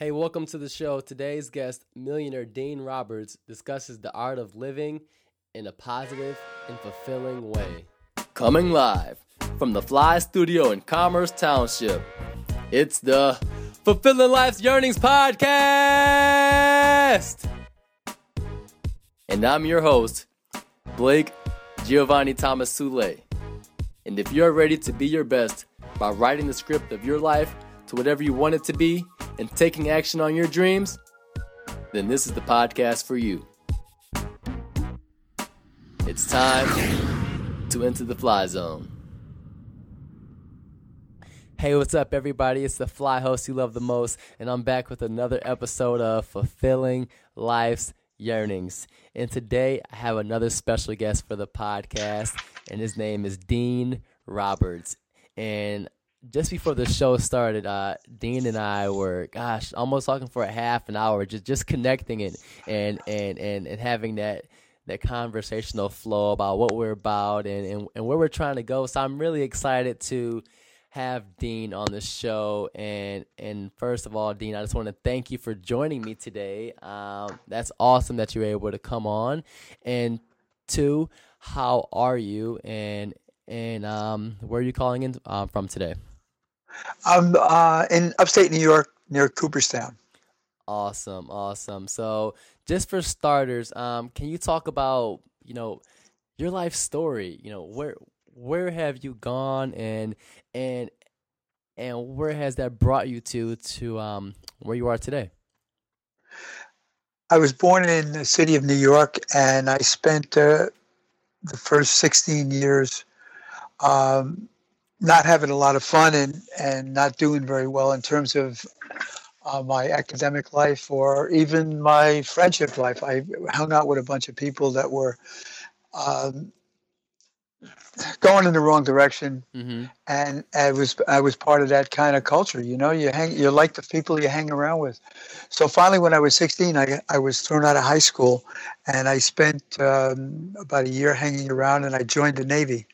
Hey, welcome to the show. Today's guest, millionaire Dean Roberts, discusses the art of living in a positive and fulfilling way. Coming live from the Fly Studio in Commerce Township, it's the Fulfilling Life's Yearnings Podcast! And I'm your host, Blake Giovanni Thomas Sule. And if you're ready to be your best by writing the script of your life to whatever you want it to be and taking action on your dreams, then this is the podcast for you. It's time to enter the fly zone. Hey, what's up, everybody? It's the fly host you love the most, and I'm back with another episode of Fulfilling Life's Yearnings. And today I have another special guest for the podcast, and his name is Dean Roberts. And just before the show started, uh, Dean and I were, gosh, almost talking for a half an hour, just just connecting and and and, and having that that conversational flow about what we're about and, and, and where we're trying to go. So I'm really excited to have Dean on the show. And and first of all, Dean, I just want to thank you for joining me today. Um, that's awesome that you were able to come on. And two, how are you? And and um, where are you calling in uh, from today? I'm uh, in upstate New York near Cooperstown. Awesome, awesome. So, just for starters, um, can you talk about you know your life story? You know where where have you gone and and and where has that brought you to to um, where you are today? I was born in the city of New York, and I spent uh, the first 16 years um, not having a lot of fun and, and not doing very well in terms of uh, my academic life or even my friendship life. I hung out with a bunch of people that were um, going in the wrong direction, mm-hmm. and I was I was part of that kind of culture. You know, you hang you like the people you hang around with. So finally, when I was 16, I I was thrown out of high school, and I spent um, about a year hanging around, and I joined the Navy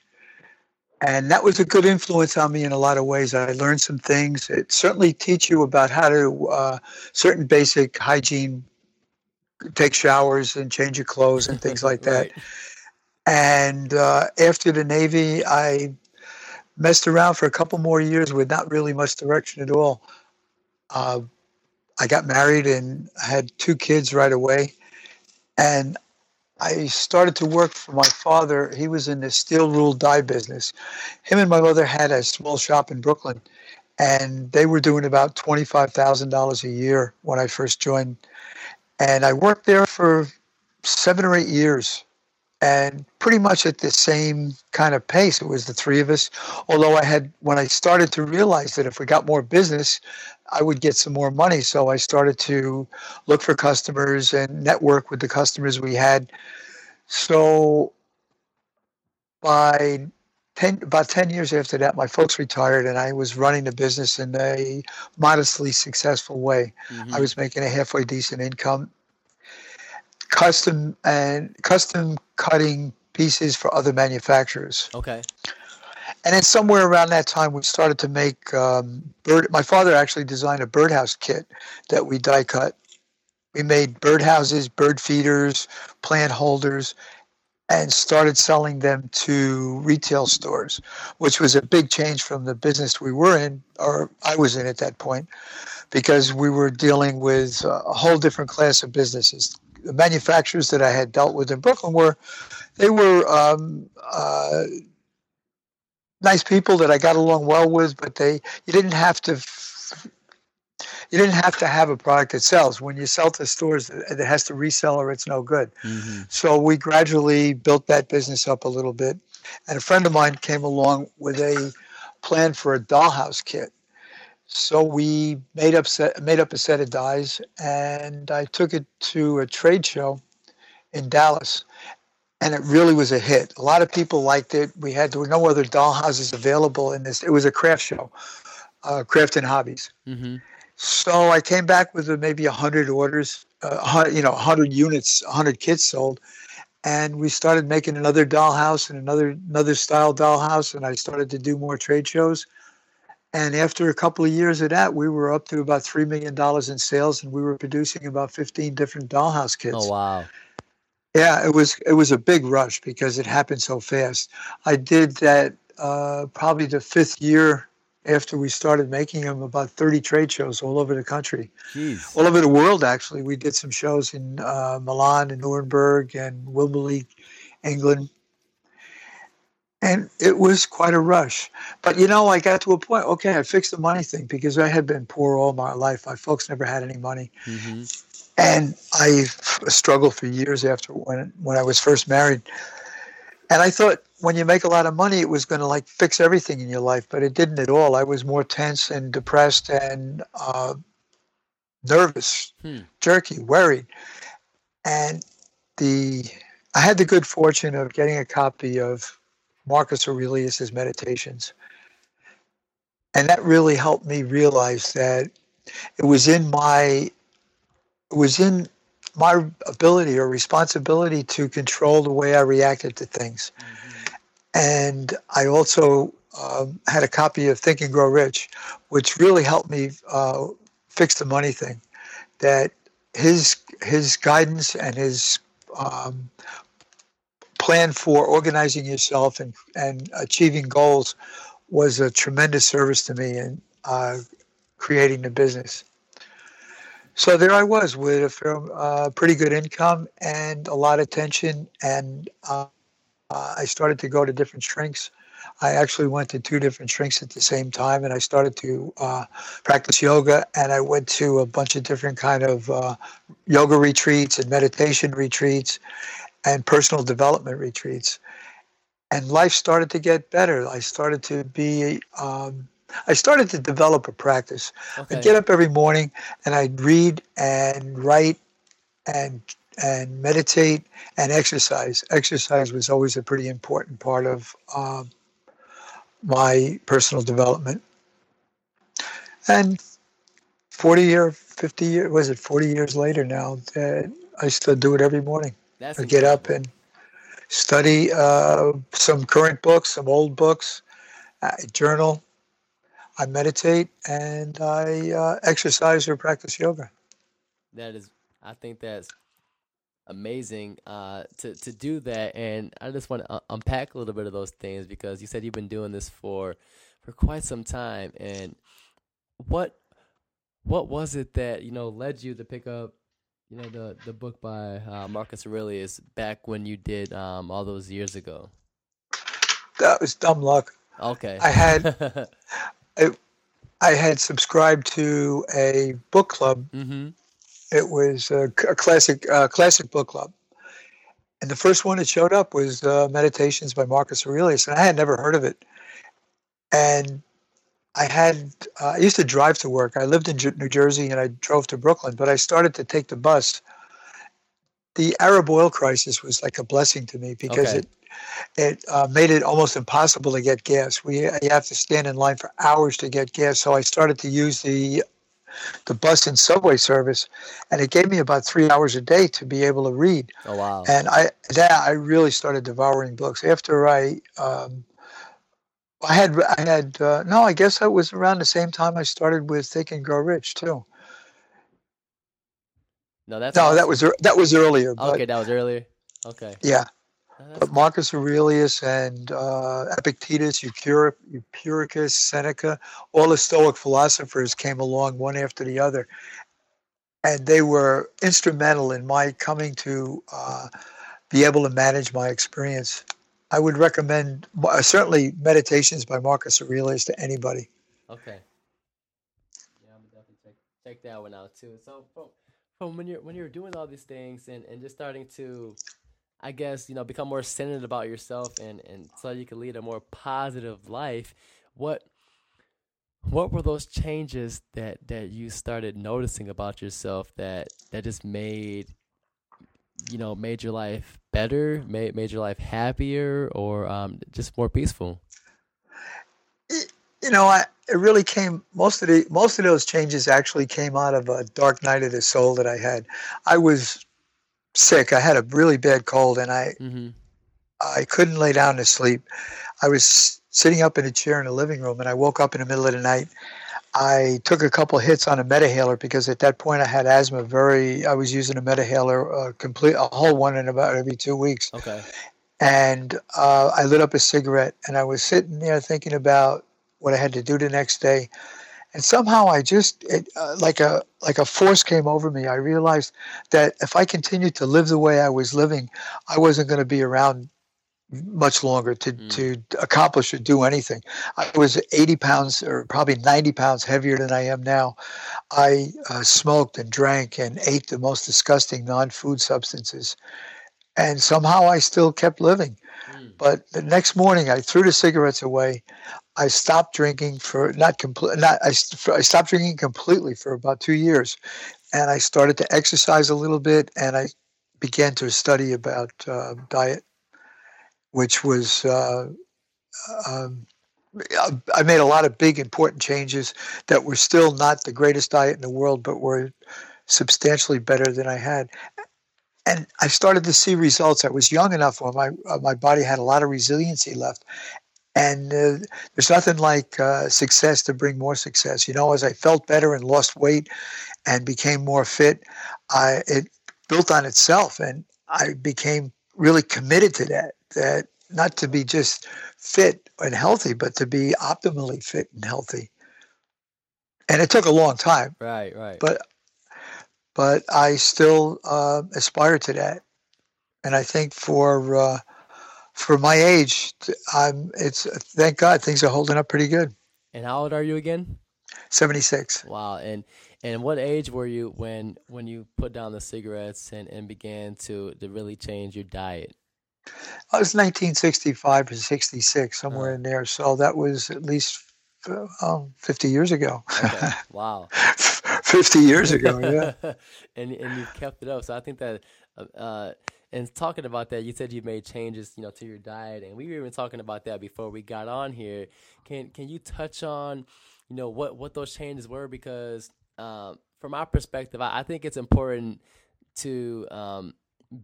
and that was a good influence on me in a lot of ways. I learned some things. It certainly teach you about how to uh, certain basic hygiene, take showers and change your clothes and things like that. right. And uh, after the Navy, I messed around for a couple more years with not really much direction at all. Uh, I got married and I had two kids right away. And I started to work for my father. He was in the steel rule die business. Him and my mother had a small shop in Brooklyn, and they were doing about $25,000 a year when I first joined. And I worked there for seven or eight years and pretty much at the same kind of pace. It was the three of us. Although I had, when I started to realize that if we got more business, I would get some more money. So I started to look for customers and network with the customers we had. So by 10, about 10 years after that, my folks retired and I was running the business in a modestly successful way. Mm-hmm. I was making a halfway decent income custom and custom cutting pieces for other manufacturers. Okay. And then somewhere around that time, we started to make um, bird. My father actually designed a birdhouse kit that we die cut. We made birdhouses, bird feeders, plant holders, and started selling them to retail stores, which was a big change from the business we were in, or I was in at that point, because we were dealing with a whole different class of businesses the manufacturers that I had dealt with in Brooklyn were they were um, uh, nice people that I got along well with, but they you didn't have to you didn't have to have a product that sells. When you sell to stores that has to resell or it's no good. Mm-hmm. So we gradually built that business up a little bit. And a friend of mine came along with a plan for a dollhouse kit. So we made up set, made up a set of dies, and I took it to a trade show in Dallas, and it really was a hit. A lot of people liked it. We had there were no other dollhouses available in this. It was a craft show, uh, craft and hobbies. Mm-hmm. So I came back with maybe hundred orders, uh, you know, hundred units, hundred kits sold, and we started making another dollhouse and another another style dollhouse, and I started to do more trade shows And after a couple of years of that, we were up to about $3 million in sales and we were producing about 15 different dollhouse kits. Oh wow. Yeah, it was it was a big rush because it happened so fast. I did that uh, probably the fifth year after we started making them, about 30 trade shows all over the country, Jeez. all over the world. Actually, we did some shows in uh, Milan and Nuremberg and Wimbledon, England, and it was quite a rush. But you know, I got to a point. Okay, I fixed the money thing because I had been poor all my life. My folks never had any money. hmm and I struggled for years after when when I was first married. And I thought when you make a lot of money, it was going to like fix everything in your life, but it didn't at all. I was more tense and depressed and uh, nervous, Hmm. jerky, worried. And the I had the good fortune of getting a copy of Marcus Aurelius's Meditations, and that really helped me realize that it was in my was in my ability or responsibility to control the way I reacted to things. And I also um, had a copy of Think and Grow Rich, which really helped me uh, fix the money thing. That his his guidance and his um, plan for organizing yourself and, and achieving goals was a tremendous service to me in uh, creating the business. So there I was with a fair, uh, pretty good income and a lot of tension, and uh, uh, I started to go to different shrinks. I actually went to two different shrinks at the same time, and I started to uh, practice yoga. And I went to a bunch of different kind of uh, yoga retreats and meditation retreats, and personal development retreats. And life started to get better. I started to be. Um, I started to develop a practice. Okay. I'd get up every morning and I'd read and write and and meditate and exercise. Exercise was always a pretty important part of um, my personal development. And 40 year, 50 year, was it 40 years later now that I still do it every morning. That's I get up and study uh, some current books, some old books, I journal, I meditate, and I uh, exercise or practice yoga. That is, I think that's amazing uh, to to do that, and I just want to uh, unpack a little bit of those things because you said you've been doing this for for quite some time, and what what was it that you know led you to pick up you know the the book by uh, Marcus Aurelius back when you did um, all those years ago? That was dumb luck. Okay, I had I had subscribed to a book club. mm-hmm. It was a classic uh, classic book club, and the first one that showed up was uh, Meditations by Marcus Aurelius, and I had never heard of it. And I had uh, I used to drive to work. I lived in Ju- New Jersey, and I drove to Brooklyn, but I started to take the bus. The Arab oil crisis was like a blessing to me because Okay. it it uh, made it almost impossible to get gas. We you have to stand in line for hours to get gas. So I started to use the the bus and subway service, and it gave me about three hours a day to be able to read. Oh wow, And I that I really started devouring books after I. Um, I had I had uh, no I guess that was around the same time I started with Think and Grow Rich too. no, that's No, that was that was earlier, but okay. That was earlier. Okay, yeah. But Marcus Aurelius and uh, Epictetus, Epicur- Epicurus, Seneca, all the Stoic philosophers came along one after the other, and they were instrumental in my coming to uh, be able to manage my experience. I would recommend uh, certainly Meditations by Marcus Aurelius to anybody. Okay. Yeah, I'm gonna definitely check check that one out too. So from from when you're when you're doing all these things and, and just starting to I guess, you know, become more centered about yourself and, and so you can lead a more positive life, what what were those changes that, that you started noticing about yourself that, that just made you know, made your life better, made made your life happier or um, just more peaceful? You know, I, it really came. Most of the most of those changes actually came out of a dark night of the soul that I had. I was sick. I had a really bad cold, and I Mm-hmm. I couldn't lay down to sleep. I was sitting up in a chair in the living room, and I woke up in the middle of the night. I took a couple hits on a Medihaler because at that point I had asthma. Very, I was using a Medihaler, uh, complete a whole one in about every two weeks. Okay. And uh, I lit up a cigarette, and I was sitting there thinking about what I had to do the next day and somehow I just it, uh, like a like a force came over me. I realized that if I continued to live the way I was living, I wasn't going to be around much longer to, mm. to accomplish or do anything. I was 80 pounds or probably 90 pounds heavier than I am now. I uh, smoked and drank and ate the most disgusting non food substances. And somehow I still kept living. Mm. But the next morning, I threw the cigarettes away. I stopped drinking for not complete. Not I, I stopped drinking completely for about two years, and I started to exercise a little bit, and I began to study about uh, diet, which was. Uh, um, I made a lot of big important changes that were still not the greatest diet in the world, but were substantially better than I had. And I started to see results. I was young enough when my uh, my body had a lot of resiliency left, and uh, there's nothing like uh, success to bring more success. You know, as I felt better and lost weight and became more fit, I, it built on itself. And I became really committed to that, that not to be just fit and healthy, but to be optimally fit and healthy. And it took a long time. Right, right. But but I still uh, aspire to that. And I think for uh, for my age, I'm. It's thank God things are holding up pretty good. And how old are you again? Seventy six. Wow. And and what age were you when when you put down the cigarettes and, and began to to really change your diet? I was 1965 or 66, somewhere uh, in there. So that was at least uh, 50 years ago. Okay. Wow. 50 years ago, yeah. and and you've kept it up. So I think that uh, and talking about that, you said you made changes, you know, to your diet, and we were even talking about that before we got on here. Can can you touch on, you know, what what those changes were? Because um, from my perspective, I, I, think it's important to um,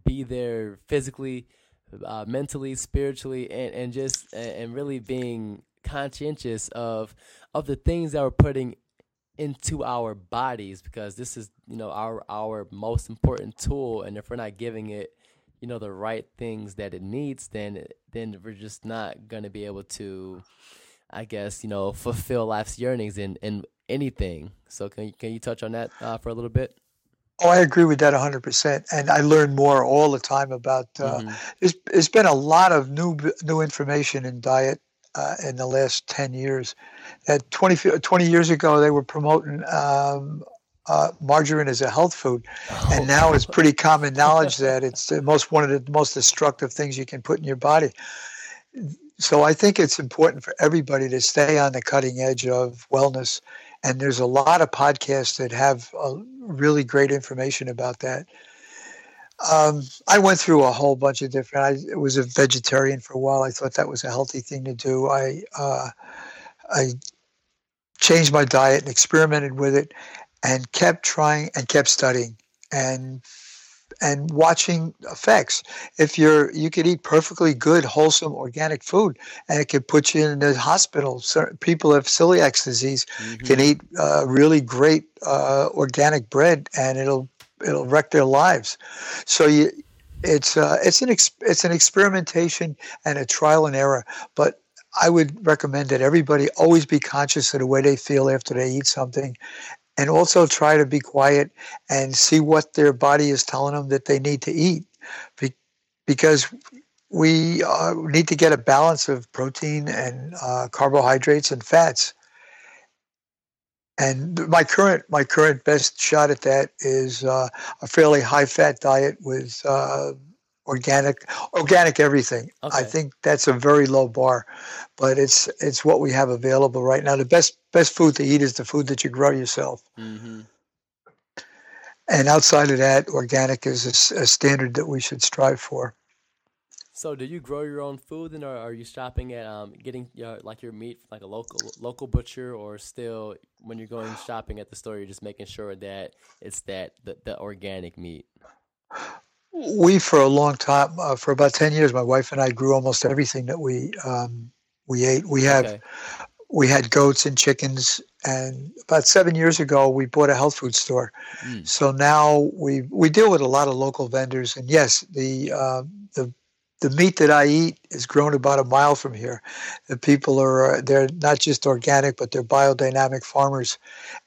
be there physically, uh, mentally, spiritually, and and just and really being conscientious of of the things that we're putting into our bodies because this is you know our our most important tool and if we're not giving it you know the right things that it needs, then then we're just not gonna be able to, I guess you know, fulfill life's yearnings in in anything. So can you, can you touch on that uh, for a little bit? Oh, I agree with that 100%. And I learn more all the time about. Uh, mm-hmm. there's, there's been a lot of new new information in diet uh, in the last 10 years. At 20, 20 years ago, they were promoting um, uh, margarine as a health food, oh. and now it's pretty common knowledge that it's the most one of the most destructive things you can put in your body. So I think it's important for everybody to stay on the cutting edge of wellness, and there's a lot of podcasts that have uh, really great information about that. Um, I went through a whole bunch of different. I was a vegetarian for a while. I thought that was a healthy thing to do. I uh, I changed my diet and experimented with it, and kept trying and kept studying and and watching effects. If you're, you could eat perfectly good, wholesome, organic food, and it could put you in the hospital. Certain people have celiac disease mm-hmm. can eat uh, really great uh, organic bread, and it'll it'll wreck their lives. So you, it's uh, it's an ex- it's an experimentation and a trial and error. But I would recommend that everybody always be conscious of the way they feel after they eat something, and also try to be quiet and see what their body is telling them that they need to eat be- because we uh, need to get a balance of protein and uh, carbohydrates and fats and my current my current best shot at that is uh, a fairly high fat diet with uh, organic organic everything. Okay. I think that's a very low bar, but it's it's what we have available right now. The best best food to eat is the food that you grow yourself. Mm-hmm. And outside of that, organic is a, a, standard that we should strive for. So, do you grow your own food, and or are you shopping at um, getting your, like your meat like a local local butcher, or still when you're going shopping at the store, you're just making sure that it's that the, the organic meat? we for a long time uh, for about 10 years my wife and i grew almost everything that we um, We ate. We have. Okay. We had goats and chickens, and about seven years ago, we bought a health food store. Mm. So now we we deal with a lot of local vendors, and yes, the uh, the the meat that I eat is grown about a mile from here. The people are uh, they're not just organic, but they're biodynamic farmers,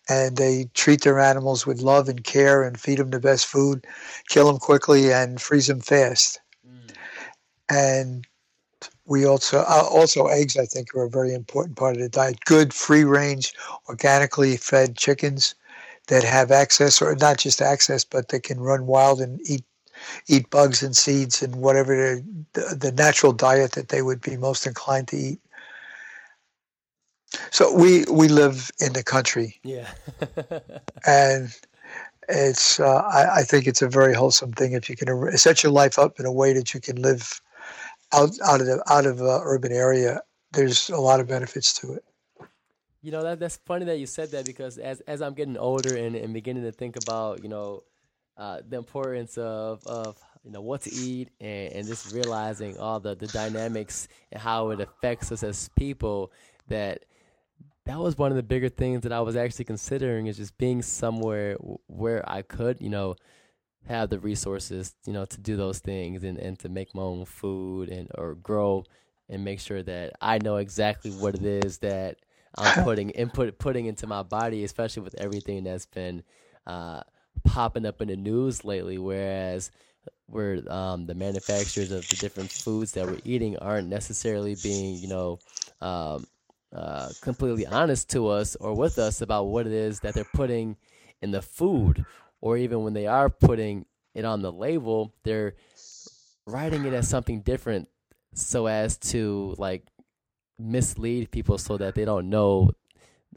and they treat their animals with love and care and feed them the best food, kill them quickly and freeze them fast. Mm. And we also uh, also eggs I think are a very important part of the diet. Good free range, organically fed chickens that have access or not just access, but they can run wild and eat eat bugs and seeds and whatever the, the natural diet that they would be most inclined to eat. So we we live in the country. Yeah. and it's uh, I, I, think it's a very wholesome thing if you can set your life up in a way that you can live out out of the out of a urban area. There's a lot of benefits to it. You know that that's funny that you said that because as as I'm getting older and, and beginning to think about you know uh, the importance of of you know what to eat and, and just realizing all the the dynamics and how it affects us as people that that was one of the bigger things that I was actually considering is just being somewhere where I could you know have the resources you know to do those things and, and to make my own food and or grow and make sure that I know exactly what it is that I'm putting input putting into my body especially with everything that's been uh, popping up in the news lately, whereas where um, the manufacturers of the different foods that we're eating aren't necessarily being, you know, um, uh, completely honest to us or with us about what it is that they're putting in the food, or even when they are putting it on the label, they're writing it as something different so as to like mislead people so that they don't know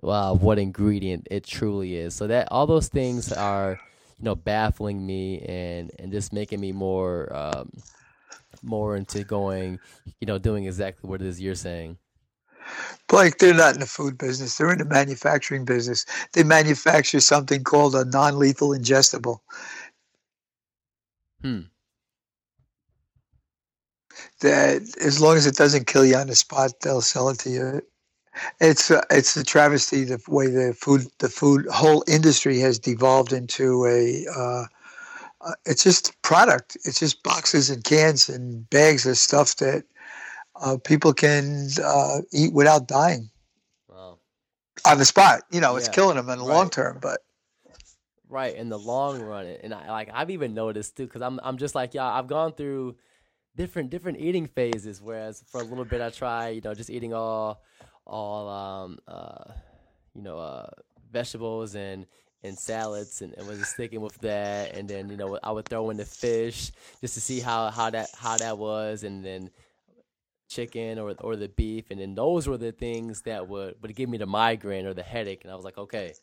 uh, what ingredient it truly is. So that all those things are you know baffling me and and just making me more um, more into going you know doing exactly what it is you're saying. Blake, they're not in the food business. They're in the manufacturing business. They manufacture something called a non-lethal ingestible. Hmm. That as long as it doesn't kill you on the spot, they'll sell it to you. It's a, it's a travesty the way the food the food whole industry has devolved into a. Uh, uh, it's just product. It's just boxes and cans and bags of stuff that uh, people can uh, eat without dying. Wow. On the spot, you know, it's killing them in the right. long term, but. Right in the long run, and I like I've even noticed too, because I'm I'm just like yeah, I've gone through different different eating phases. Whereas for a little bit, I try you know just eating all all um, uh, you know uh, vegetables and and salads and, and was sticking with that. And then you know I would throw in the fish just to see how, how that how that was. And then chicken or or the beef. And then those were the things that would would give me the migraine or the headache. And I was like okay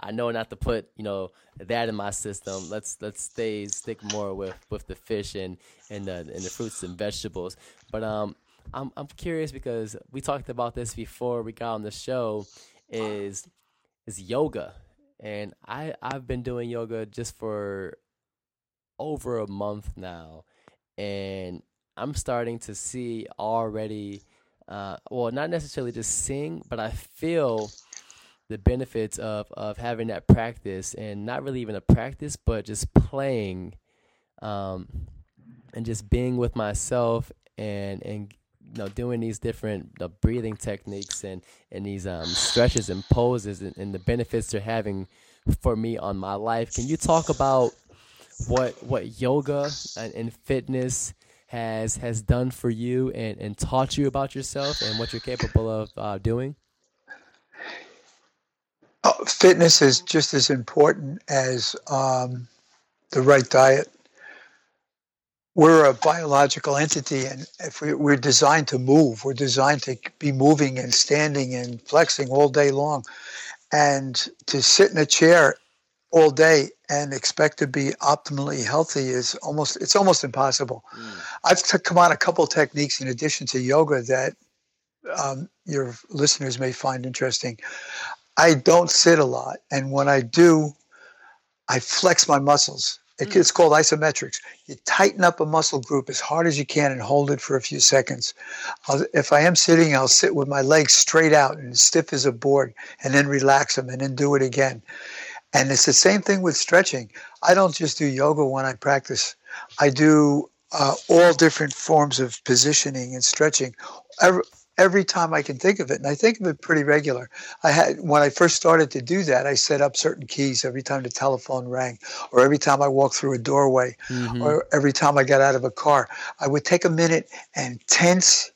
I know not to put you know that in my system. Let's let's stay stick more with with the fish and and the and the fruits and vegetables. But um I'm I'm curious because we talked about this before we got on the show. Is is yoga, and I I've been doing yoga just for over a month now, and I'm starting to see already. Uh, well, not necessarily just sing, but I feel the benefits of of having that practice, and not really even a practice, but just playing, um, and just being with myself and and you know doing these different uh, breathing techniques and and these um, stretches and poses and, and, the benefits they're having for me on my life. Can you talk about what what yoga and, and fitness has has done for you and, and taught you about yourself and what you're capable of uh, doing? Oh, fitness is just as important as um, the right diet we're a biological entity, and if we, we're designed to move, we're designed to be moving and standing and flexing all day long, and to sit in a chair all day and expect to be optimally healthy is almost it's almost impossible. Mm. I've t- come on a couple techniques in addition to yoga that um, your listeners may find interesting. I don't sit a lot, and when I do, I flex my muscles it's called isometrics. You tighten up a muscle group as hard as you can and hold it for a few seconds. I'll, if I am sitting, I'll sit with my legs straight out and stiff as a board, and then relax them, and then do it again. And it's the same thing with stretching. I don't just do yoga when I practice. I do uh, all different forms of positioning and stretching. Every, every time I can think of it, and I think of it pretty regular. I had when I first started to do that, I set up certain keys every time the telephone rang, or every time I walked through a doorway, mm-hmm. or every time I got out of a car. I would take a minute and tense.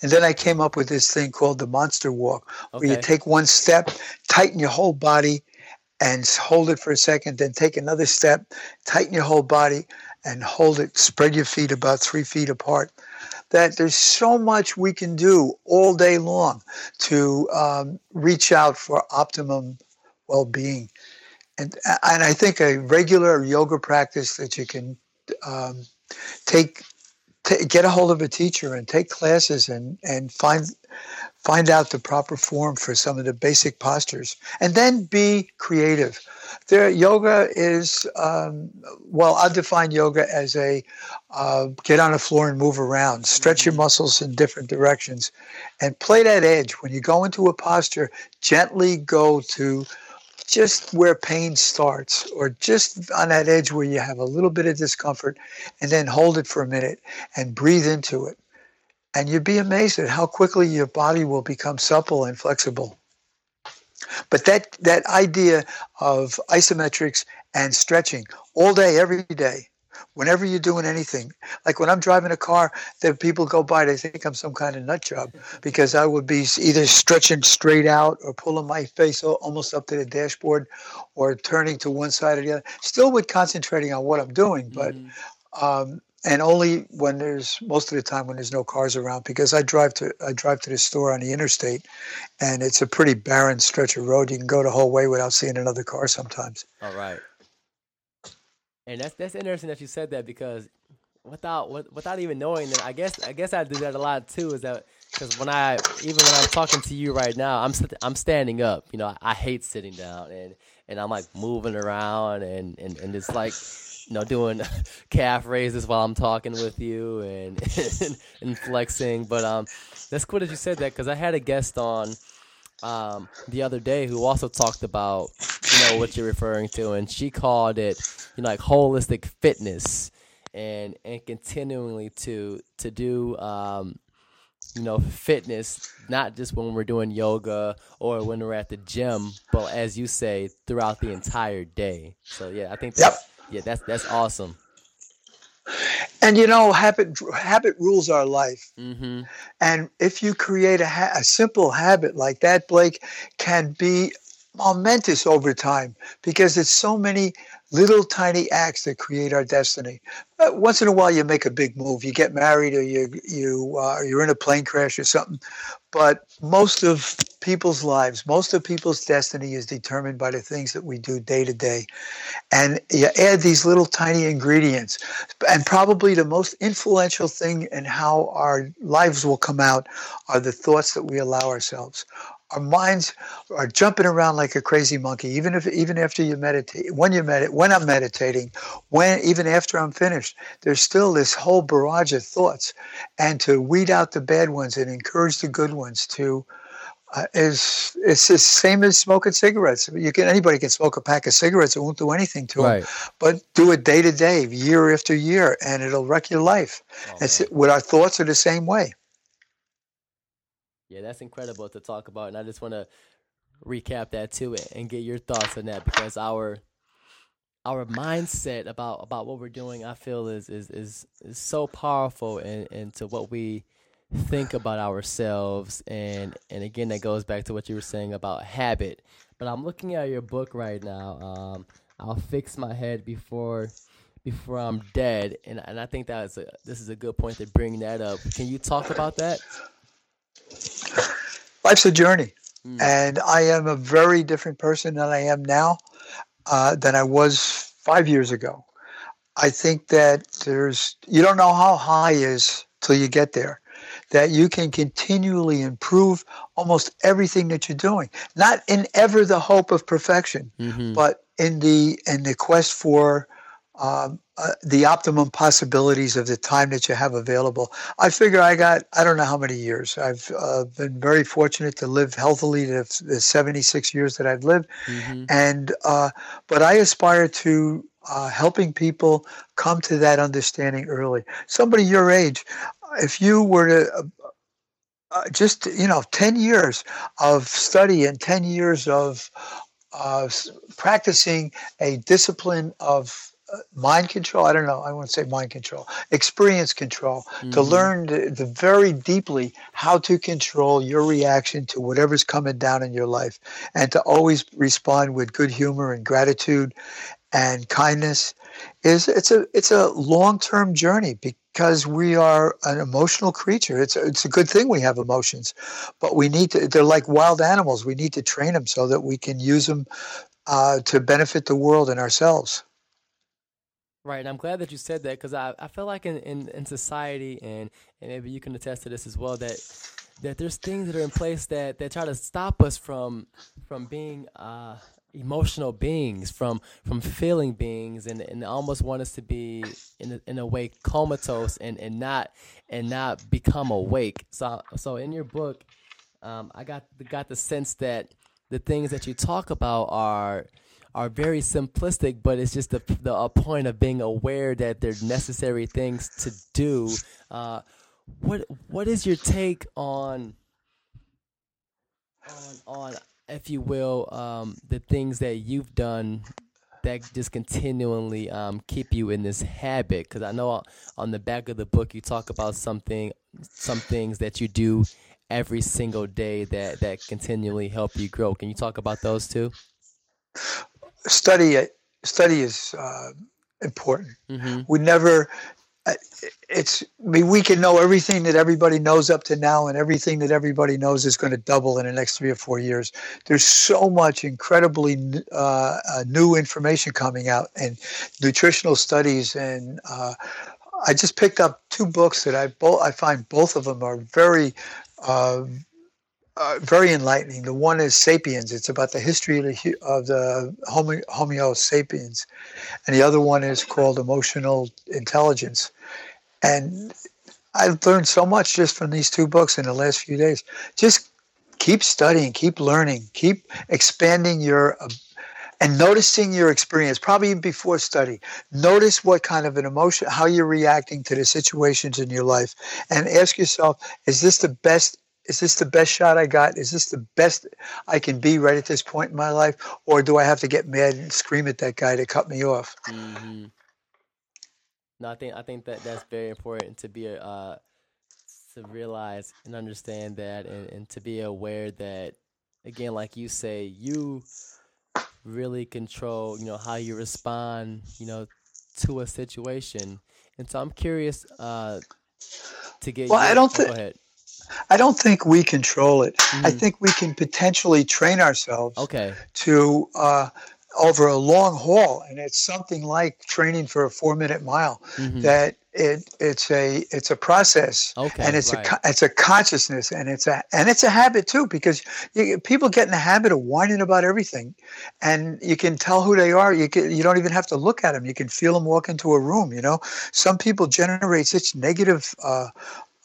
And then I came up with this thing called the monster walk, okay. where you take one step, tighten your whole body, and hold it for a second, then take another step, tighten your whole body, and hold it, spread your feet about three feet apart that there's so much we can do all day long to um, reach out for optimum well-being. And and I think a regular yoga practice that you can um, take t- get a hold of a teacher and take classes and and find find out the proper form for some of the basic postures and then be creative there, yoga is um, well. I'll define yoga as a uh, get on the floor and move around, stretch your mm-hmm. muscles in different directions, and play that edge. When you go into a posture, gently go to just where pain starts, or just on that edge where you have a little bit of discomfort, and then hold it for a minute and breathe into it. And you'd be amazed at how quickly your body will become supple and flexible. But that that idea of isometrics and stretching all day, every day, whenever you're doing anything, like when I'm driving a car, that people go by, they think I'm some kind of nut job because I would be either stretching straight out or pulling my face almost up to the dashboard or turning to one side or the other. Still with concentrating on what I'm doing, but mm-hmm. um, and only when there's most of the time when there's no cars around because I drive to I drive to the store on the interstate and it's a pretty barren stretch of road you can go the whole way without seeing another car sometimes. All right. And that's that's interesting that you said that because without without even knowing that I guess I guess I do that a lot too is that because when I even when I'm talking to you right now I'm I'm standing up you know I, I hate sitting down and and I'm like moving around and and, and it's like you know, doing calf raises while I'm talking with you and and, and flexing. But um, that's cool that you said that because I had a guest on um the other day who also talked about you know what you're referring to, and she called it you know like holistic fitness and and continually to to do um you know fitness not just when we're doing yoga or when we're at the gym but as you say throughout the entire day so yeah i think that's yep yeah, that's that's awesome. And you know, habit habit rules our life. Mm-hmm. And if you create a, ha- a simple habit like that, Blake, can be momentous over time because it's so many little tiny acts that create our destiny. Uh, once in a while, you make a big move. You get married, or you you uh, you're in a plane crash or something. But most of people's lives, most of people's destiny is determined by the things that we do day to day. And you add these little tiny ingredients, and probably the most influential thing in how our lives will come out are the thoughts that we allow ourselves. Our minds are jumping around like a crazy monkey. Even if even after you meditate when you meditate when i'm meditating when even after i'm finished there's still this whole barrage of thoughts. And to weed out the bad ones and encourage the good ones to uh, is it's the same as smoking cigarettes. You can anybody can smoke a pack of cigarettes; it won't do anything to right. them. But do it day to day, year after year, and it'll wreck your life. Oh, it's, with our thoughts are the same way. Yeah, that's incredible to talk about, and I just want to recap that to it and get your thoughts on that because our our mindset about about what we're doing, I feel is is is, is so powerful and into what we think about ourselves and and again that goes back to what you were saying about habit but i'm looking at your book right now um, i'll fix my head before before i'm dead and, and i think that's a this is a good point to bring that up can you talk about that life's a journey. Mm. And I am a very different person than I am now uh, than I was five years ago. I think that there's, you don't know how high is till you get there. That you can continually improve almost everything that you're doing. Not in ever the hope of perfection, mm-hmm. but in the in the quest for um, uh, the optimum possibilities of the time that you have available. I figure I got, I don't know how many years. I've uh, been very fortunate to live healthily the, the 76 years that I've lived. Mm-hmm. And, uh, but I aspire to uh, helping people come to that understanding early. Somebody your age, if you were to, uh, uh, just you know 10 years of study and 10 years of uh, practicing a discipline of mind control. I don't know. I won't say mind control. Experience control mm-hmm. to learn the, very deeply how to control your reaction to whatever's coming down in your life, and to always respond with good humor and gratitude and kindness. Is it's a it's a long term journey because we are an emotional creature. It's it's a good thing we have emotions, but we need to. They're like wild animals. We need to train them so that we can use them uh, to benefit the world and ourselves. Right, and I'm glad that you said that because I, I feel like in, in, in society and, and maybe you can attest to this as well that that there's things that are in place that, that try to stop us from from being uh, emotional beings, from from feeling beings, and, and almost want us to be in a, in a way comatose and, and not and not become awake. So so in your book, um, I got got the sense that the things that you talk about are are very simplistic, but it's just the, the a point of being aware that they're necessary things to do. Uh, what what is your take on on on if you will um, the things that you've done that just continually um, keep you in this habit? Because I know on the back of the book you talk about something some things that you do every single day that that continually help you grow. Can you talk about those too? study study is uh, important. Mm-hmm. We never. It's I mean, we can know everything that everybody knows up to now, and everything that everybody knows is going to double in the next three or four years. There's so much incredibly uh, uh, new information coming out, and nutritional studies, and uh, I just picked up two books that I both I find both of them are very uh, uh, very enlightening. The one is *Sapiens*. It's about the history of the, of the Homo, Homo sapiens, and the other one is called *Emotional Intelligence*. And I've learned so much just from these two books in the last few days. Just keep studying, keep learning, keep expanding your uh, and noticing your experience, probably even before study. Notice what kind of an emotion, how you're reacting to the situations in your life, and ask yourself: Is this the best is this the best shot I got? Is this the best I can be right at this point in my life? Or do I have to get mad and scream at that guy to cut me off? Mm-hmm. No, I think I think that that's very important to be uh, to realize and understand that, and, and to be aware that, again, like you say, you really control, you know, how you respond, you know, to a situation. And so I'm curious uh, to get. Well, your, I don't think. I don't think we control it. Mm. I think we can potentially train ourselves okay. to uh, over a long haul, and it's something like training for a four-minute mile. Mm-hmm. That it it's a it's a process, okay, and it's right. a it's a consciousness, and it's a and it's a habit too, because you, people get in the habit of whining about everything, and you can tell who they are. You can, you don't even have to look at them; you can feel them walk into a room. You know, some people generate such negative uh,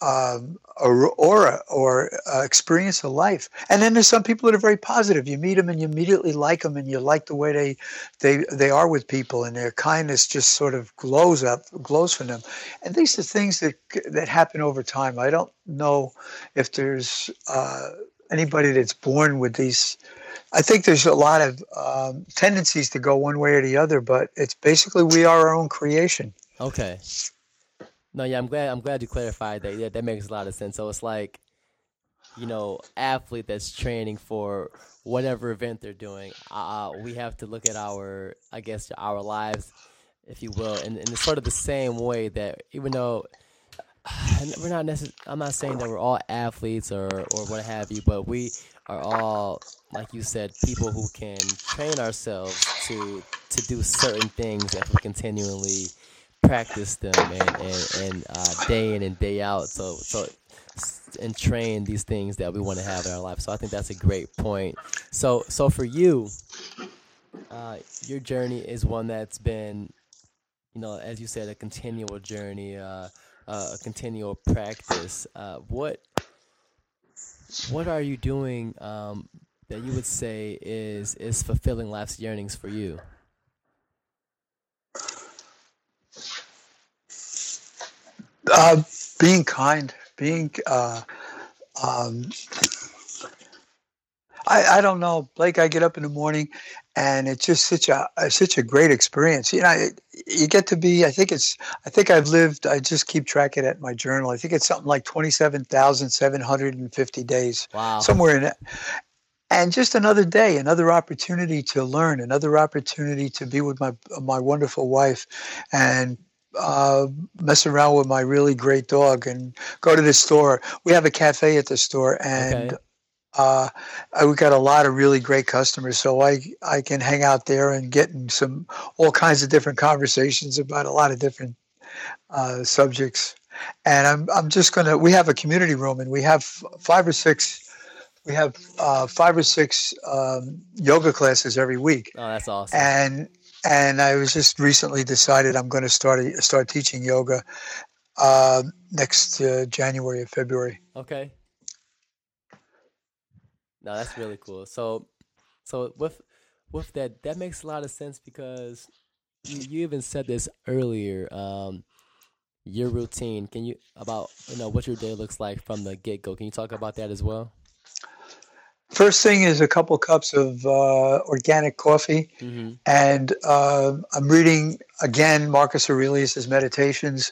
um, aura or uh, experience of life. And then there's some people that are very positive. You meet them and you immediately like them, and you like the way they they they are with people, and their kindness just sort of glows up, glows from them. And these are things that that happen over time. I don't know if there's uh, anybody that's born with these. I think there's a lot of um, tendencies to go one way or the other, but it's basically we are our own creation. Okay. No, yeah, I'm glad. I'm glad you clarified that. Yeah, that makes a lot of sense. So it's like, you know, athlete that's training for whatever event they're doing. Uh, we have to look at our, I guess, our lives, if you will, and it's sort of the same way that even though we're not necessarily, I'm not saying that we're all athletes or or what have you, but we are all, like you said, people who can train ourselves to to do certain things if we continually practice them and and, and uh, day in and day out. So so and train these things that we want to have in our life. So I think that's a great point. So so for you, uh, your journey is one that's been you know, as you said, a continual journey, uh, uh, a continual practice. Uh, what what are you doing um, that you would say is is fulfilling life's yearnings for you? Uh, being kind, being uh, um, I, I don't know, Blake. I get up in the morning, and it's just such a such a great experience. You know, it, you get to be. I think it's. I think I've lived. I just keep track of it at my journal. I think it's something like twenty seven thousand seven hundred and fifty days. Wow. Somewhere in it. And just another day, another opportunity to learn, another opportunity to be with my my wonderful wife, and uh, mess around with my really great dog and go to the store. We have a cafe at the store, and Okay. uh, we got a lot of really great customers. So I I can hang out there and get in some all kinds of different conversations about a lot of different uh, subjects. And I'm I'm just gonna. We have a community room, and we have five or six. We have uh, five or six um, yoga classes every week Oh, that's awesome. and and I was just recently decided I'm going to start a, start teaching yoga uh, next uh, January or February. Okay. No, that's really cool. So, so with with that, that makes a lot of sense because you, you even said this earlier. Um, your routine. Can you about you know what your day looks like from the get go? Can you talk about that as well? First thing is a couple cups of uh, organic coffee, Mm-hmm. and uh, I'm reading again Marcus Aurelius' Meditations,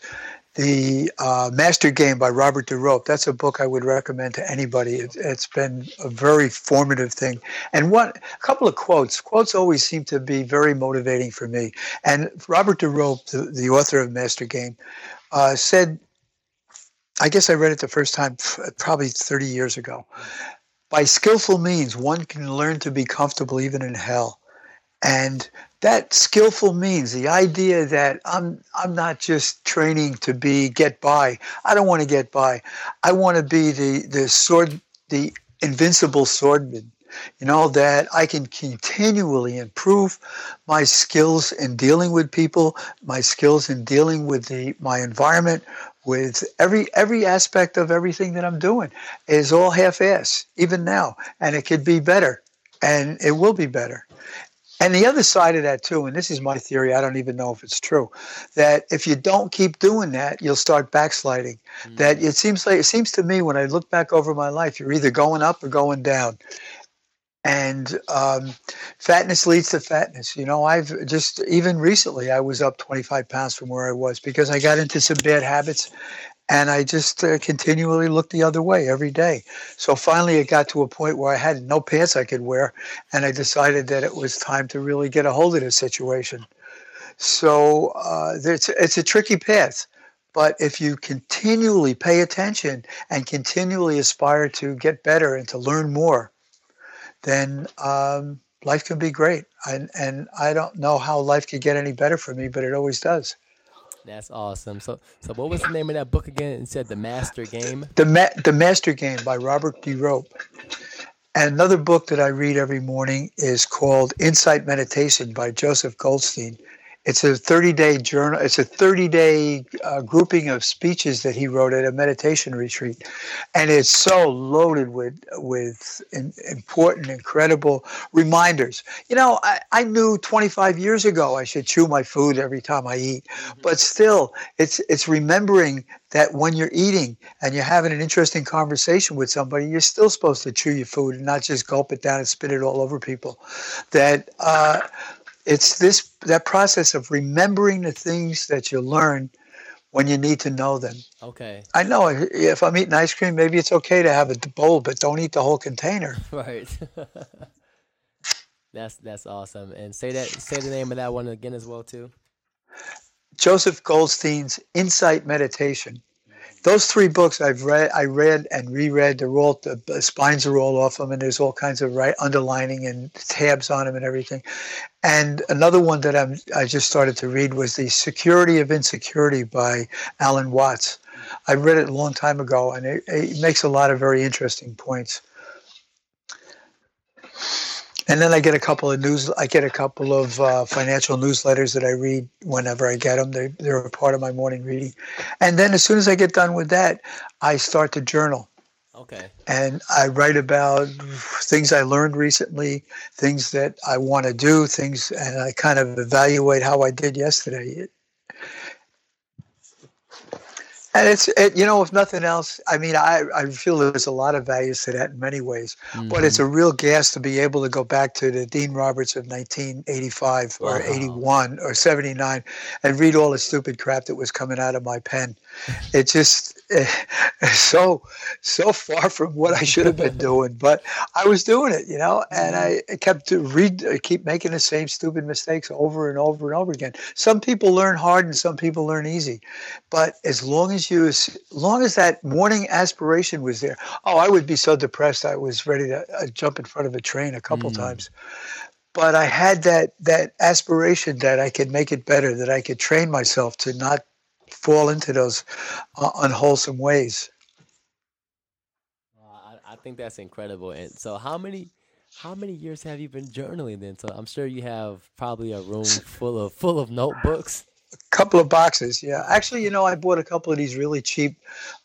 the uh, Master Game by Robert De DeRope. That's a book I would recommend to anybody. It, it's been a very formative thing. And one, a couple of quotes. Quotes always seem to be very motivating for me. And Robert de Ropp, the, the author of Master Game, uh, said, I guess I read it the first time probably 30 years ago. By skillful means, one can learn to be comfortable even in hell. And that skillful means the idea that I'm I'm not just training to be get by. I don't want to get by. I want to be the the sword the invincible swordman. You know that I can continually improve my skills in dealing with people, my skills in dealing with the my environment, with every every aspect of everything that I'm doing is all half-ass even now, and it could be better, and it will be better. And the other side of that too, and this is my theory, I don't even know if it's true, that if you don't keep doing that, you'll start backsliding. That mm. it seems like it seems to me when I look back over my life, you're either going up or going down. And um, fatness leads to fatness. You know, I've just even recently I was up 25 pounds from where I was because I got into some bad habits, and I just uh, continually looked the other way every day. So finally, it got to a point where I had no pants I could wear, and I decided that it was time to really get a hold of this situation. So uh, it's it's a tricky path, but if you continually pay attention and continually aspire to get better and to learn more, then um, life can be great. And and I don't know how life could get any better for me, but it always does. That's awesome. So, so what was the name of that book again? It said the Master Game. The Ma- The Master Game by Robert de Ropp. And another book that I read every morning is called Insight Meditation by Joseph Goldstein. It's a 30 day journal. It's a 30 day uh, grouping of speeches that he wrote at a meditation retreat, and it's so loaded with with in, important, incredible reminders. You know, I, I knew 25 years ago I should chew my food every time I eat, but still, it's it's remembering that when you're eating and you're having an interesting conversation with somebody, you're still supposed to chew your food and not just gulp it down and spit it all over people. That uh, it's this that process of remembering the things that you learn when you need to know them. Okay. I know if I'm eating ice cream, maybe it's okay to have a bowl, but don't eat the whole container. Right. that's that's awesome. And say that say the name of that one again as well too. Joseph Goldstein's Insight Meditation. Those three books I've read, I read and reread. They're all the, spines are all off them, and there's all kinds of right underlining and tabs on them and everything. And another one that I'm I just started to read was the Security of Insecurity by Alan Watts. I read it a long time ago, and it, it makes a lot of very interesting points. And then I get a couple of news. I get a couple of uh, financial newsletters that I read whenever I get them. They they're a part of my morning reading, and then as soon as I get done with that, I start to journal. Okay. And I write about things I learned recently, things that I want to do, things, and I kind of evaluate how I did yesterday. And it's, it, you know, if nothing else, I mean, I, I feel there's a lot of values to that in many ways, mm-hmm. but it's a real gas to be able to go back to the Dean Roberts of 1985 or 81 or 79 and read all the stupid crap that was coming out of my pen. It just, so so far from what I should have been doing, but I was doing it, you know, and mm-hmm. I kept to read, I keep making the same stupid mistakes over and over and over again. Some people learn hard and some people learn easy, but as long as you, as long as that morning aspiration was there, oh, I would be so depressed. I was ready to uh, jump in front of a train a couple mm. times but I had that that aspiration that I could make it better, that I could train myself to not fall into those uh, unwholesome ways. I, I think that's incredible. And so, how many how many years have you been journaling then? So I'm sure you have probably a room full of full of notebooks. A couple of boxes, yeah. Actually, you know, I bought a couple of these really cheap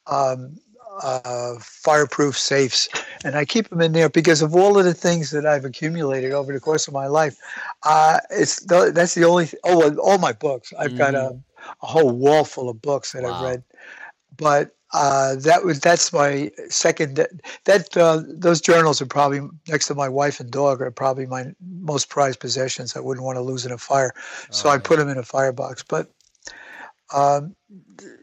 um, uh, fireproof safes, and I keep them in there because of all of the things that I've accumulated over the course of my life. Uh, it's that's the only oh all my books. I've mm. got a mm a whole wall full of books that wow. I've read. But uh, that was that's my second. That uh, those journals are probably next to my wife and dog are probably my most prized possessions. I wouldn't want to lose in a fire, so I put them in a firebox. But um,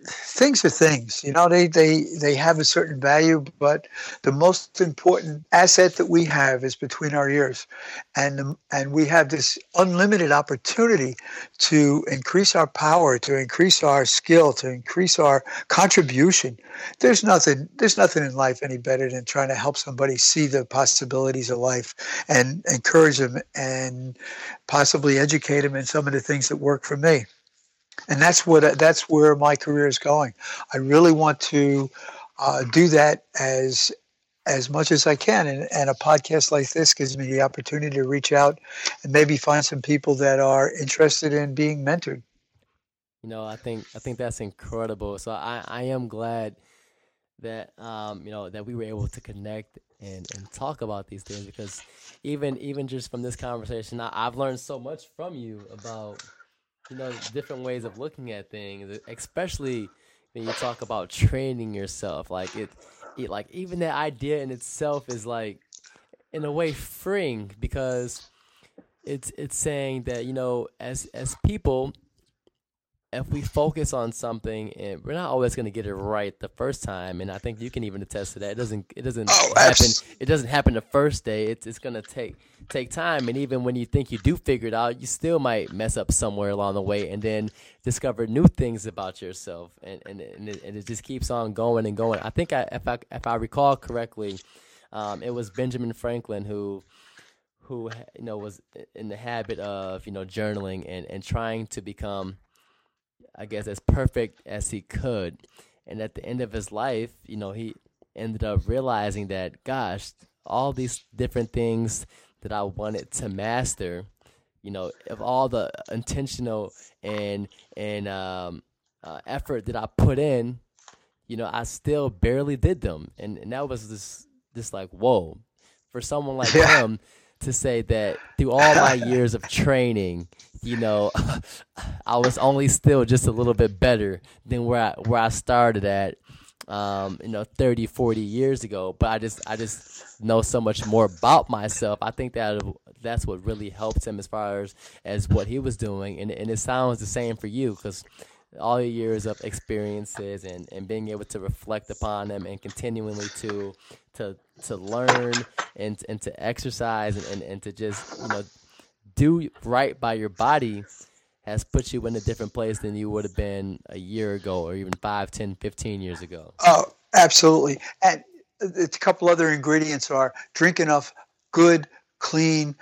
things are things you know they they they have a certain value but the most important asset that we have is between our ears. And and we have this unlimited opportunity to increase our power to increase our skill to increase our contribution. There's nothing there's nothing in life any better than trying to help somebody see the possibilities of life and encourage them and possibly educate them in some of the things that work for me and that's what that's where my career is going. I really want to uh, do that as as much as I can, and, and a podcast like this gives me the opportunity to reach out and maybe find some people that are interested in being mentored. You know, I think I think that's incredible. So I, I am glad that um, you know that we were able to connect and, and talk about these things because even even just from this conversation, I, I've learned so much from you about you know different ways of looking at things, especially when you talk about training yourself. Like it, it like even that idea in itself is like in a way freeing because it's it's saying that you know as as people if we focus on something and we're not always going to get it right the first time and i think you can even attest to that. It doesn't it doesn't oh, happen it doesn't happen the first day. It's it's going to take take time and even when you think you do figure it out you still might mess up somewhere along the way and then discover new things about yourself and and, and, it, and it just keeps on going and going. I think I, if i if i recall correctly um, it was benjamin franklin who who you know was in the habit of you know journaling and and trying to become I guess, as perfect as he could. And at the end of his life, you know, he ended up realizing that, gosh, all these different things that I wanted to master, you know, of all the intentional and and um, uh, effort that I put in, you know, I still barely did them, and and that was this this like whoa, for someone like yeah. him to say that through all my years of training, you know, I was only still just a little bit better than where I where I started at, um, you know, 30, 40 years ago. But I just I just know so much more about myself. I think that that's what really helped him as far as as what he was doing, and and it sounds the same for you because all your years of experiences and, and being able to reflect upon them and continually to to to learn and and to exercise and, and, and to just you know do right by your body has put you in a different place than you would have been a year ago or even 5 10 15 years ago. Oh absolutely. And a couple other ingredients are drink enough good clean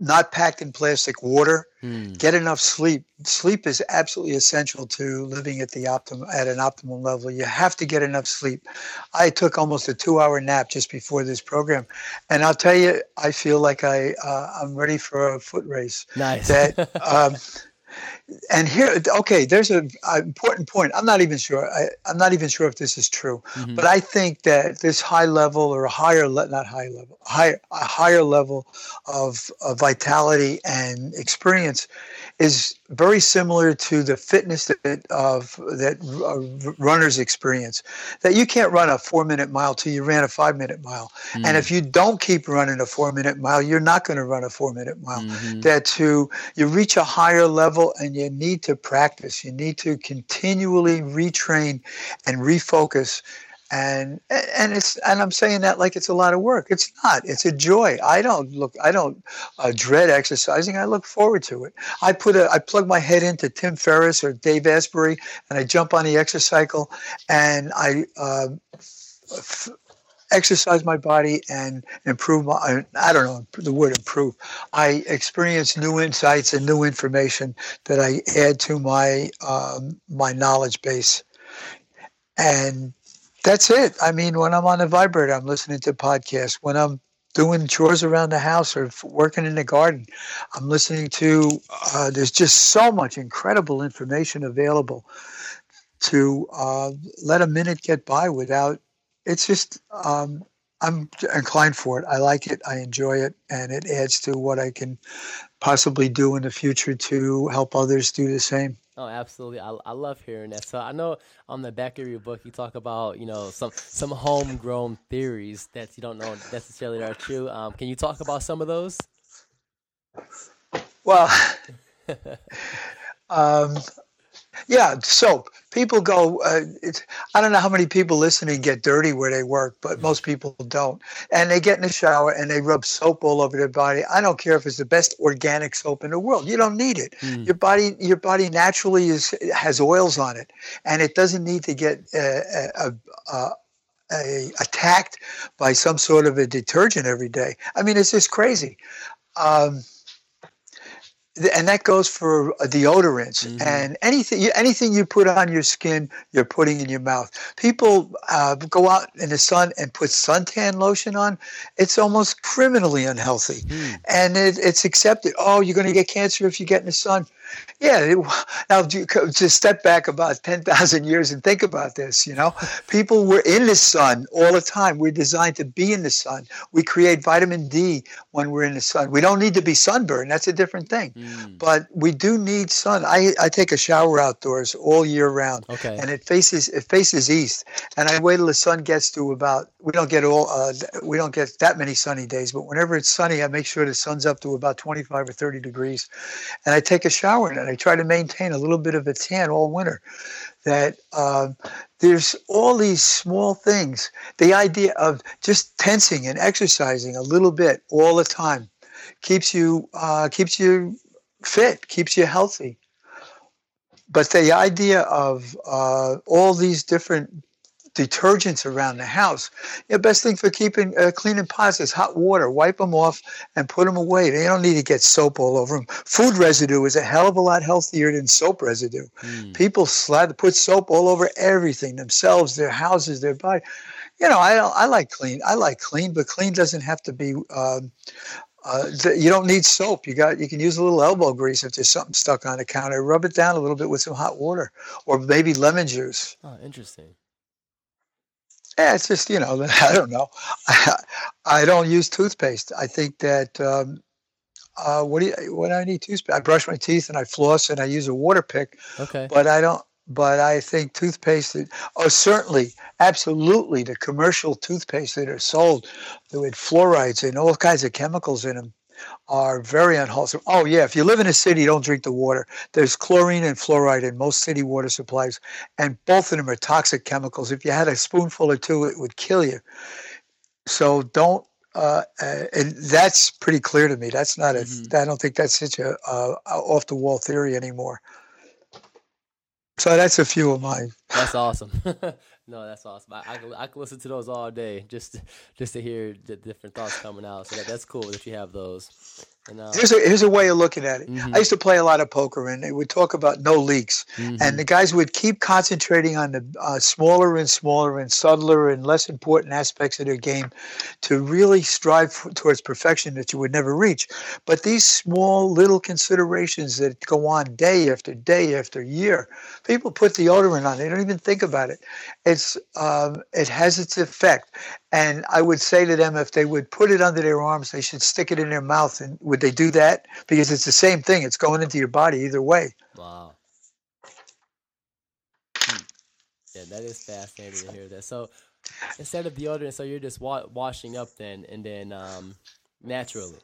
not packed in plastic water Mm. Get enough sleep. Sleep is absolutely essential to living at the optimum at an optimal level. You have to get enough sleep. I took almost a two-hour nap just before this program, and I'll tell you, I feel like I uh, I'm ready for a foot race. Nice. That. Um, and here okay there's an important point i'm not even sure I, am not even sure if this is true mm-hmm. but i think that this high level or a higher le- not high level high, a higher level of, of vitality and experience is very similar to the fitness that of that uh, runners experience. That you can't run a four minute mile till you ran a five minute mile, mm. and if you don't keep running a four minute mile, you're not going to run a four minute mile. Mm-hmm. That to you reach a higher level, and you need to practice. You need to continually retrain and refocus and and it's and I'm saying that like it's a lot of work. It's not. It's a joy. I don't look. I don't uh, dread exercising. I look forward to it. I put a. I plug my head into Tim Ferriss or Dave Asprey, and I jump on the exercycle, and I. Uh, f- exercise my body and improve my i don't know the word improve i experience new insights and new information that i add to my um, my knowledge base and that's it. I mean, when I'm on the vibrator, I'm listening to podcasts. When I'm doing chores around the house or working in the garden, I'm listening to. Uh, there's just so much incredible information available to uh, let a minute get by without. It's just. Um, I'm inclined for it. I like it. I enjoy it, and it adds to what I can possibly do in the future to help others do the same. Oh, absolutely. I, I love hearing that. So I know on the back of your book you talk about you know some some homegrown theories that you don't know necessarily are true. Um, can you talk about some of those? Well, um, yeah, soap. People go. Uh, I don't know how many people listening get dirty where they work, but most people don't. And they get in the shower and they rub soap all over their body. I don't care if it's the best organic soap in the world. You don't need it. Mm. Your body, your body naturally is has oils on it, and it doesn't need to get uh, uh, a, attacked by some sort of a detergent every day. I mean, it's just crazy. Um, and that goes for deodorants mm-hmm. and anything anything you put on your skin you're putting in your mouth people uh, go out in the sun and put suntan lotion on it's almost criminally unhealthy mm. and it, it's accepted oh you're going to get cancer if you get in the sun yeah. It, now, to step back about 10,000 years and think about this, you know, people were in the sun all the time. We're designed to be in the sun. We create vitamin D when we're in the sun. We don't need to be sunburned. That's a different thing. Mm. But we do need sun. I, I take a shower outdoors all year round. Okay. And it faces it faces east. And I wait till the sun gets to about we don't get all uh, we don't get that many sunny days, but whenever it's sunny, I make sure the sun's up to about 25 or 30 degrees. And I take a shower and I try to maintain a little bit of a tan all winter. That uh, there's all these small things. The idea of just tensing and exercising a little bit all the time keeps you uh, keeps you fit, keeps you healthy. But the idea of uh, all these different detergents around the house. The best thing for keeping uh, cleaning pots is hot water. Wipe them off and put them away. They don't need to get soap all over them. Food residue is a hell of a lot healthier than soap residue. Mm. People slather, put soap all over everything, themselves, their houses, their body. You know, I I like clean. I like clean, but clean doesn't have to be. Um, uh, you don't need soap. You got you can use a little elbow grease if there's something stuck on the counter. Rub it down a little bit with some hot water, or maybe lemon juice. Oh, interesting. Yeah, it's just you know I don't know. I, I don't use toothpaste. I think that um, uh, what do you what do I need toothpaste? I brush my teeth and I floss and I use a water pick. Okay. But I don't. But I think toothpaste. Oh, certainly, absolutely, the commercial toothpaste that are sold with fluorides and all kinds of chemicals in them are very unwholesome. Oh yeah, if you live in a city, don't drink the water. There's chlorine and fluoride in most city water supplies, and both of them are toxic chemicals. If you had a spoonful or two, it would kill you. So don't. Uh, uh, and that's pretty clear to me. That's not a. Mm-hmm. I don't think that's such a uh, off the wall theory anymore. So that's a few of mine. That's awesome. No, that's awesome. I, I, can, I can listen to those all day just just to hear the different thoughts coming out. So that, that's cool that you have those. And, uh, here's a here's a way of looking at it. Mm-hmm. I used to play a lot of poker, and they would talk about no leaks, mm-hmm. and the guys would keep concentrating on the uh, smaller and smaller and subtler and less important aspects of their game, to really strive for, towards perfection that you would never reach. But these small little considerations that go on day after day after year, people put the deodorant on. They don't even think about it. It's um, it has its effect, and I would say to them if they would put it under their arms, they should stick it in their mouth and would they do that? Because it's the same thing. It's going into your body either way. Wow. Hmm. Yeah, that is fascinating to hear that. So instead of deodorant, so you're just wa- washing up then, and then um, naturally.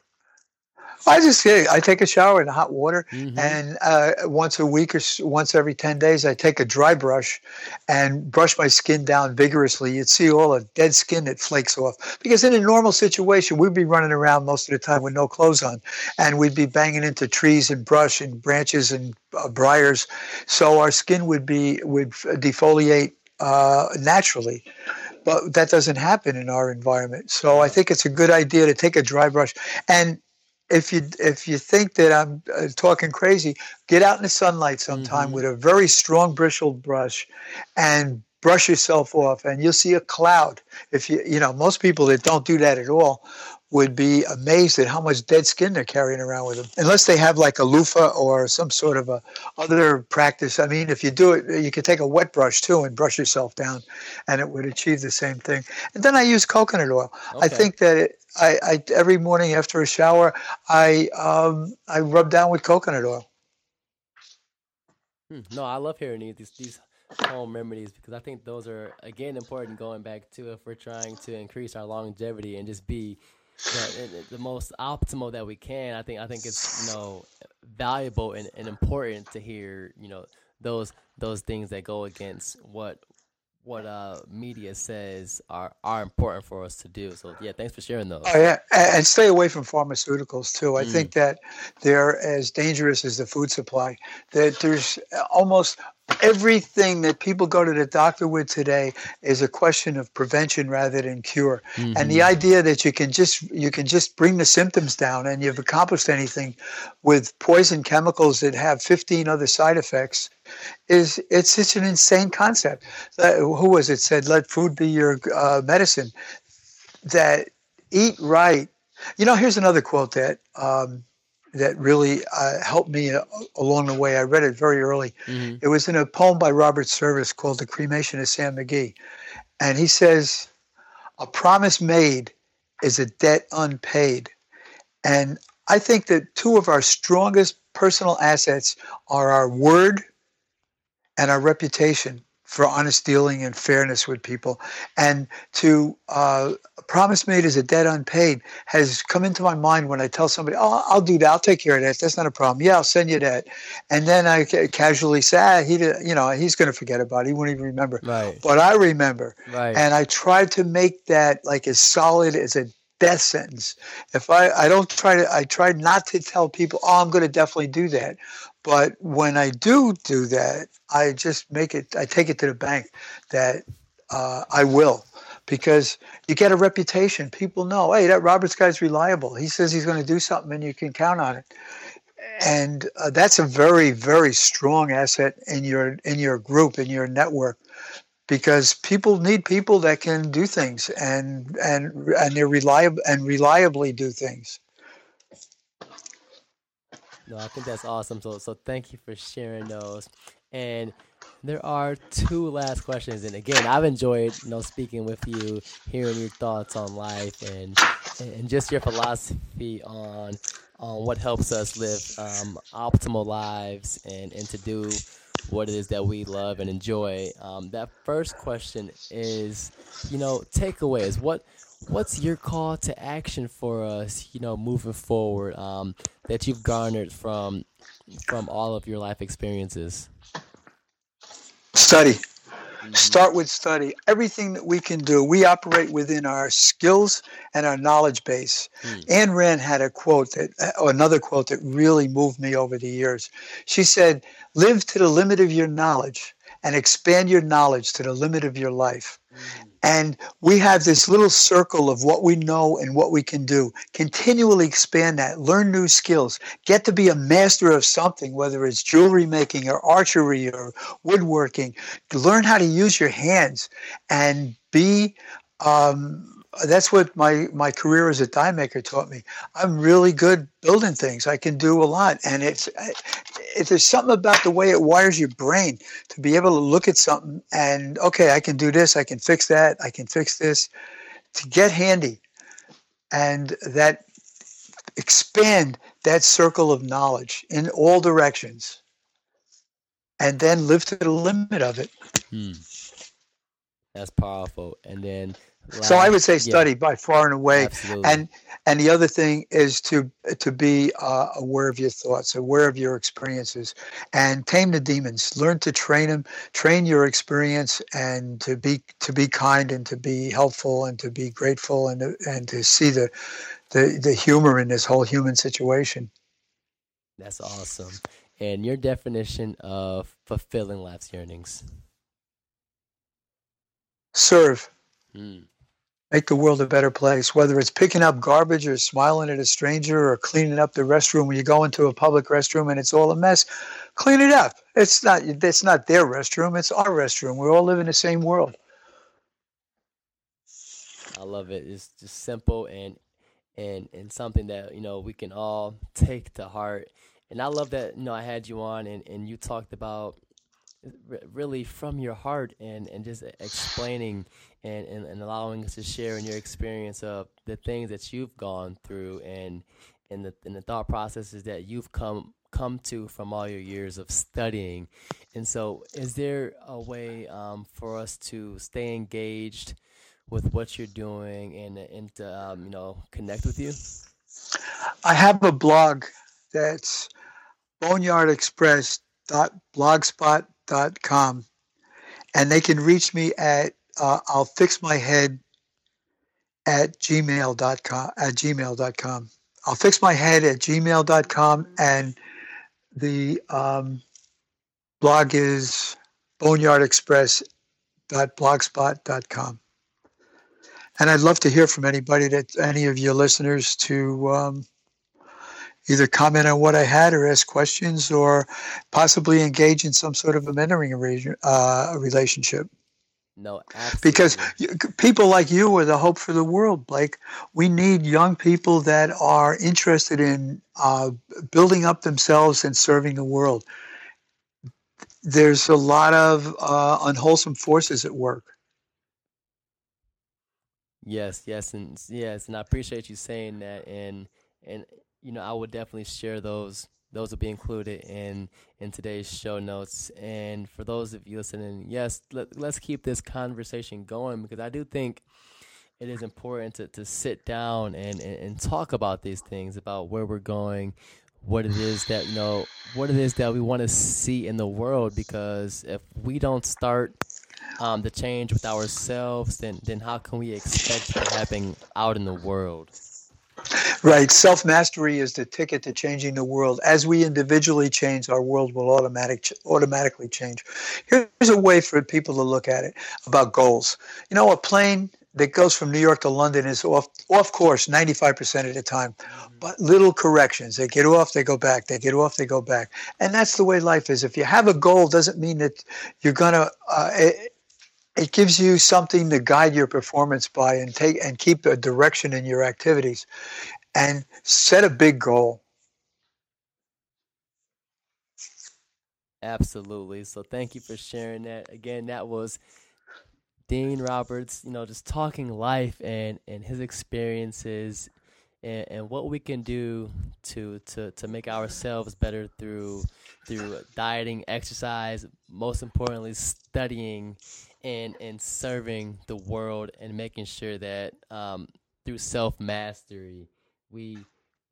I just say I take a shower in hot water, mm-hmm. and uh, once a week or once every ten days, I take a dry brush and brush my skin down vigorously. You'd see all the dead skin that flakes off. Because in a normal situation, we'd be running around most of the time with no clothes on, and we'd be banging into trees and brush and branches and uh, briars, so our skin would be would defoliate uh, naturally but that doesn't happen in our environment. So I think it's a good idea to take a dry brush and if you if you think that I'm uh, talking crazy, get out in the sunlight sometime mm-hmm. with a very strong bristled brush, and brush yourself off, and you'll see a cloud. If you you know most people that don't do that at all would be amazed at how much dead skin they're carrying around with them, unless they have like a loofah or some sort of a other practice. I mean, if you do it, you could take a wet brush too and brush yourself down, and it would achieve the same thing. And then I use coconut oil. Okay. I think that it, I, I, every morning after a shower, I um, I rub down with coconut oil. Hmm. No, I love hearing these these home remedies because I think those are again important. Going back to if we're trying to increase our longevity and just be the, the, most optimal that we can. I think I think it's you know valuable and, and important to hear you know those those things that go against what what uh media says are are important for us to do. So yeah, thanks for sharing those. Oh yeah, and stay away from pharmaceuticals too. I mm. think that they're as dangerous as the food supply. That there's almost everything that people go to the doctor with today is a question of prevention rather than cure mm-hmm. and the mm-hmm. idea that you can just you can just bring the symptoms down and you've accomplished anything with poison chemicals that have 15 other side effects is it's such an insane concept uh, who was it said let food be your uh, medicine that eat right you know here's another quote that um, that really uh, helped me uh, along the way. I read it very early. Mm-hmm. It was in a poem by Robert Service called The Cremation of Sam McGee. And he says, A promise made is a debt unpaid. And I think that two of our strongest personal assets are our word and our reputation for honest dealing and fairness with people. And to uh, promise made is a debt unpaid has come into my mind when I tell somebody, "Oh, I'll do that. I'll take care of that. That's not a problem. Yeah, I'll send you that." And then I casually say, ah, "He, you know, he's going to forget about it. He won't even remember." Right. But I remember. Right. And I tried to make that like as solid as a death sentence. If I, I don't try to, I try not to tell people, oh, I'm going to definitely do that. But when I do do that, I just make it, I take it to the bank that uh, I will because you get a reputation. People know, hey, that Roberts guy's reliable. He says he's going to do something and you can count on it. And uh, that's a very, very strong asset in your in your group, in your network, because people need people that can do things and and and they're reliable and reliably do things. No, I think that's awesome. So so thank you for sharing those. And there are two last questions, and again, I've enjoyed you know speaking with you, hearing your thoughts on life, and and just your philosophy on on what helps us live um, optimal lives and and to do what it is that we love and enjoy. Um, that first question is, you know, takeaways. What what's your call to action for us you know moving forward um, that you've garnered from from all of your life experiences study mm-hmm. start with study everything that we can do we operate within our skills and our knowledge base mm. Ayn Rand had a quote that or uh, another quote that really moved me over the years she said live to the limit of your knowledge and expand your knowledge to the limit of your life. Mm. And we have this little circle of what we know and what we can do. Continually expand that, learn new skills, get to be a master of something, whether it's jewelry making or archery or woodworking. Learn how to use your hands and be um, that's what my my career as a die maker taught me. I'm really good building things. I can do a lot, and it's it, there's something about the way it wires your brain to be able to look at something and okay, I can do this. I can fix that. I can fix this. To get handy, and that expand that circle of knowledge in all directions, and then live to the limit of it. Hmm. That's powerful. And then so I would say study yeah. by far and away, Absolutely. and and the other thing is to to be uh, aware of your thoughts, aware of your experiences, and tame the demons. Learn to train them, train your experience, and to be to be kind and to be helpful and to be grateful and to, and to see the, the the humor in this whole human situation. That's awesome. And your definition of fulfilling life's yearnings? Serve. Mm make the world a better place, whether it's picking up garbage or smiling at a stranger or cleaning up the restroom when you go into a public restroom and it's all a mess, clean it up. It's not it's not their restroom, it's our restroom. We all live in the same world. I love it. It's just simple and and and something that, you know, we can all take to heart. And I love that, you know, I had you on and, and you talked about really from your heart and, and just explaining and, and, and allowing us to share in your experience of the things that you've gone through and and the and the thought processes that you've come come to from all your years of studying. And so, is there a way um, for us to stay engaged with what you're doing and and to, um, you know connect with you? I have a blog that's boneyardexpress.blogspot.com, and they can reach me at uh, I'll fix my head at gmail.com at gmail.com. I'll fix my head at gmail.com and the um, blog is boneyardexpress.blogspot.com. And I'd love to hear from anybody that any of your listeners to um, either comment on what I had or ask questions or possibly engage in some sort of a mentoring uh, relationship. No, absolutely. Because people like you are the hope for the world, Blake. We need young people that are interested in uh, building up themselves and serving the world. There's a lot of uh, unwholesome forces at work. Yes, yes, and yes, and I appreciate you saying that. And and you know, I would definitely share those those will be included in in today's show notes. And for those of you listening, yes, let, let's keep this conversation going because I do think it is important to, to sit down and, and, and talk about these things, about where we're going, what it is that you know, what it is that we want to see in the world. Because if we don't start um, the change with ourselves, then then how can we expect to happen out in the world? Right. Self mastery is the ticket to changing the world. As we individually change, our world will automatic, automatically change. Here's a way for people to look at it about goals. You know, a plane that goes from New York to London is off off course 95% of the time. Mm-hmm. But little corrections. They get off, they go back. They get off, they go back. And that's the way life is. If you have a goal, doesn't mean that you're gonna. Uh, it, gives you something to guide your performance by and take and keep a direction in your activities and set a big goal. Absolutely. So thank you for sharing that. Again, that was Dean Roberts, you know, just talking life and, and his experiences and, and what we can do to, to, to make ourselves better through through dieting, exercise, most importantly studying and and serving the world and making sure that um, through self mastery we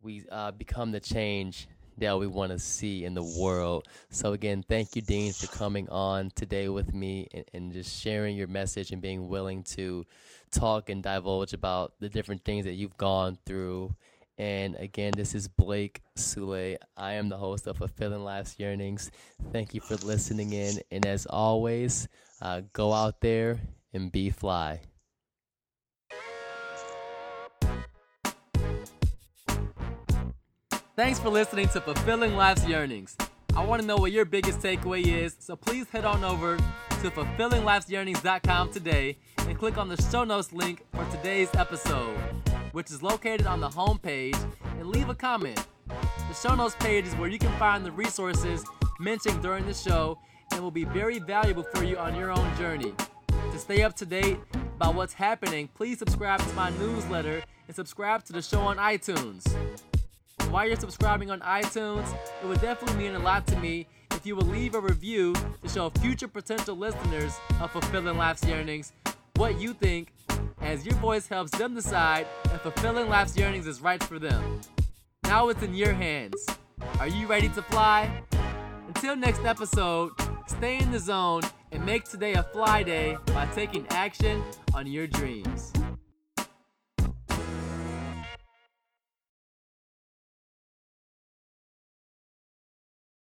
we uh, become the change that we want to see in the world. So again, thank you, Dean, for coming on today with me and, and, just sharing your message and being willing to talk and divulge about the different things that you've gone through And again, this is Blake Sule. I am the host of Fulfilling Life's Yearnings. Thank you for listening in. And as always, uh, go out there and be fly. Thanks for listening to Fulfilling Life's Yearnings. I want to know what your biggest takeaway is, so please head on over to fulfillinglifesyearnings.com today and click on the show notes link for today's episode, which is located on the home page, and leave a comment. The show notes page is where you can find the resources mentioned during the show and will be very valuable for you on your own journey. To stay up to date about what's happening, please subscribe to my newsletter and subscribe to the show on iTunes. And while you're subscribing on iTunes, it would definitely mean a lot to me if you would leave a review to show future potential listeners of Fulfilling Life's Yearnings what you think, as your voice helps them decide if Fulfilling Life's Yearnings is right for them. Now it's in your hands. Are you ready to fly? Until next episode, stay in the zone and make today a fly day by taking action on your dreams.